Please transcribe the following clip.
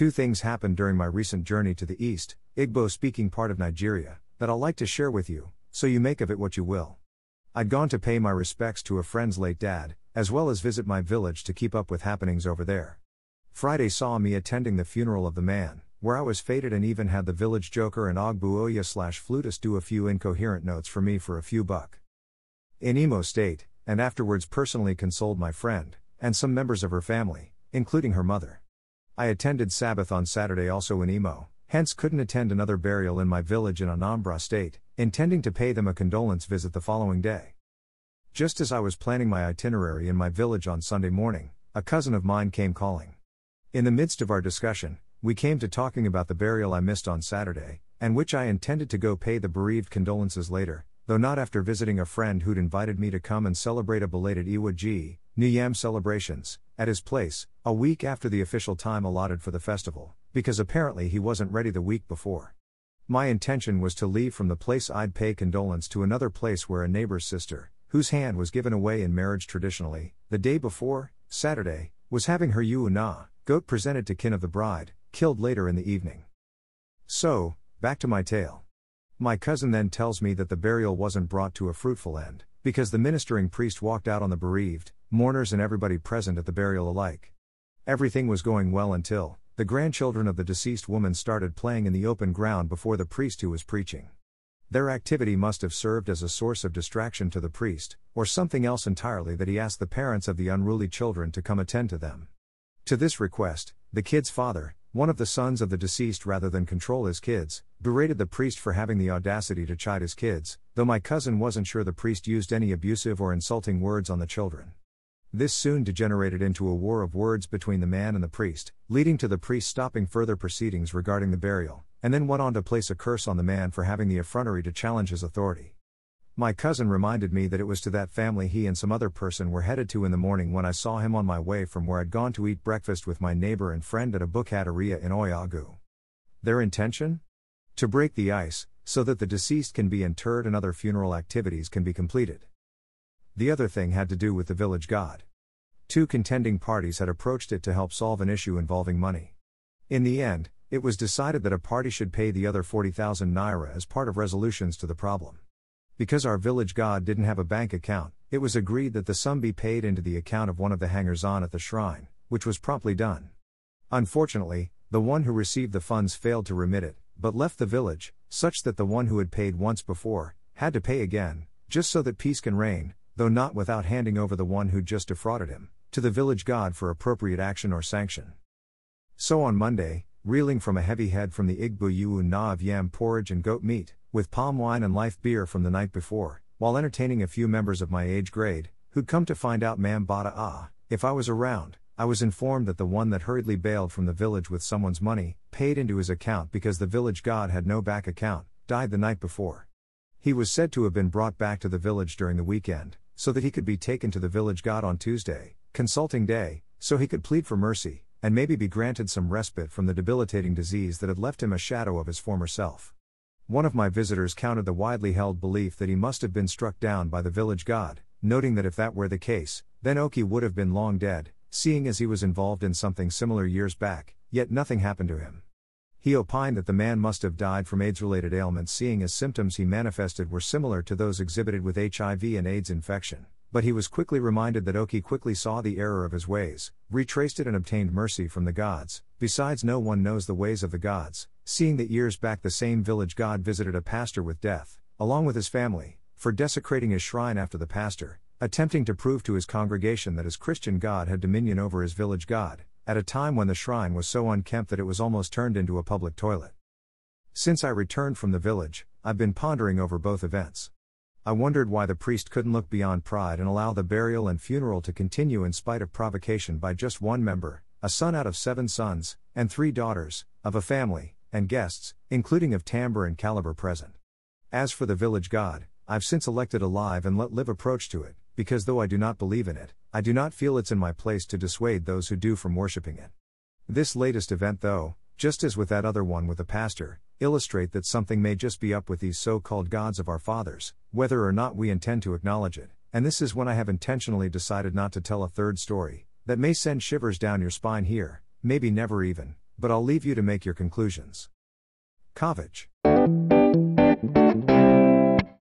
Two things happened during my recent journey to the east, Igbo speaking part of Nigeria, that I'll like to share with you, so you make of it what you will. I'd gone to pay my respects to a friend's late dad, as well as visit my village to keep up with happenings over there. Friday saw me attending the funeral of the man, where I was fated and even had the village joker and Ogbuoya slash flutist do a few incoherent notes for me for a few buck. In Imo State, and afterwards personally consoled my friend, and some members of her family, including her mother. I attended Sabbath on Saturday also in Imo, hence couldn't attend another burial in my village in Anambra State, intending to pay them a condolence visit the following day. Just as I was planning my itinerary in my village on Sunday morning, a cousin of mine came calling. In the midst of our discussion, we came to talking about the burial I missed on Saturday, and which I intended to go pay the bereaved condolences later, though not after visiting a friend who'd invited me to come and celebrate a belated Iwa Ji, New Yam celebrations, at his place, a week after the official time allotted for the festival, because apparently he wasn't ready the week before. My intention was to leave from the place I'd pay condolence to another place where a neighbor's sister, whose hand was given away in marriage traditionally, the day before, Saturday, was having her Yuuna, goat presented to kin of the bride, killed later in the evening. So, back to my tale. My cousin then tells me that the burial wasn't brought to a fruitful end, because the ministering priest walked out on the bereaved, mourners, and everybody present at the burial alike. Everything was going well until, the grandchildren of the deceased woman started playing in the open ground before the priest who was preaching. Their activity must have served as a source of distraction to the priest, or something else entirely that he asked the parents of the unruly children to come attend to them. To this request, the kid's father, one of the sons of the deceased rather than control his kids, berated the priest for having the audacity to chide his kids, though my cousin wasn't sure the priest used any abusive or insulting words on the children. This soon degenerated into a war of words between the man and the priest, leading to the priest stopping further proceedings regarding the burial, and then went on to place a curse on the man for having the effrontery to challenge his authority. My cousin reminded me that it was to that family he and some other person were headed to in the morning when I saw him on my way from where I'd gone to eat breakfast with my neighbor and friend at a bukateria in Oyagu. Their intention? To break the ice, so that the deceased can be interred and other funeral activities can be completed. The other thing had to do with the village god. Two contending parties had approached it to help solve an issue involving money. In the end, it was decided that a party should pay the other 40,000 naira as part of resolutions to the problem. Because our village god didn't have a bank account, it was agreed that the sum be paid into the account of one of the hangers on at the shrine, which was promptly done. Unfortunately, the one who received the funds failed to remit it, but left the village, such that the one who had paid once before, had to pay again, just so that peace can reign, though not without handing over the one who'd just defrauded him, to the village god for appropriate action or sanction. So on Monday, reeling from a heavy head from the Igbo Yu Na of yam porridge and goat meat, with palm wine and life beer from the night before, while entertaining a few members of my age grade, who'd come to find out Mam Bada Ah, if I was around, I was informed that the one that hurriedly bailed from the village with someone's money, paid into his account because the village god had no back account, died the night before. He was said to have been brought back to the village during the weekend, so that he could be taken to the village god on Tuesday, consulting day, so he could plead for mercy, and maybe be granted some respite from the debilitating disease that had left him a shadow of his former self. One of my visitors countered the widely held belief that he must have been struck down by the village god, noting that if that were the case, then Oki would have been long dead, seeing as he was involved in something similar years back, yet nothing happened to him. He opined that the man must have died from AIDS related ailments, seeing as symptoms he manifested were similar to those exhibited with HIV and AIDS infection but he was quickly reminded that Oki quickly saw the error of his ways, retraced it, and obtained mercy from the gods. Besides, no one knows the ways of the gods, seeing that years back the same village god visited a pastor with death, along with his family, for desecrating his shrine after the pastor, attempting to prove to his congregation that his Christian god had dominion over his village god, at a time when the shrine was so unkempt that it was almost turned into a public toilet. Since I returned from the village, I've been pondering over both events. I wondered why the priest couldn't look beyond pride and allow the burial and funeral to continue in spite of provocation by just one member, a son out of seven sons, and three daughters, of a family, and guests, including of timbre and caliber present. As for the village god, I've since elected a live and let live approach to it, because though I do not believe in it, I do not feel it's in my place to dissuade those who do from worshipping it. This latest event, though, just as with that other one with the pastor, illustrate that something may just be up with these so called gods of our fathers, whether or not we intend to acknowledge it. And this is when I have intentionally decided not to tell a third story, that may send shivers down your spine here, maybe never even, but I'll leave you to make your conclusions. Kovach.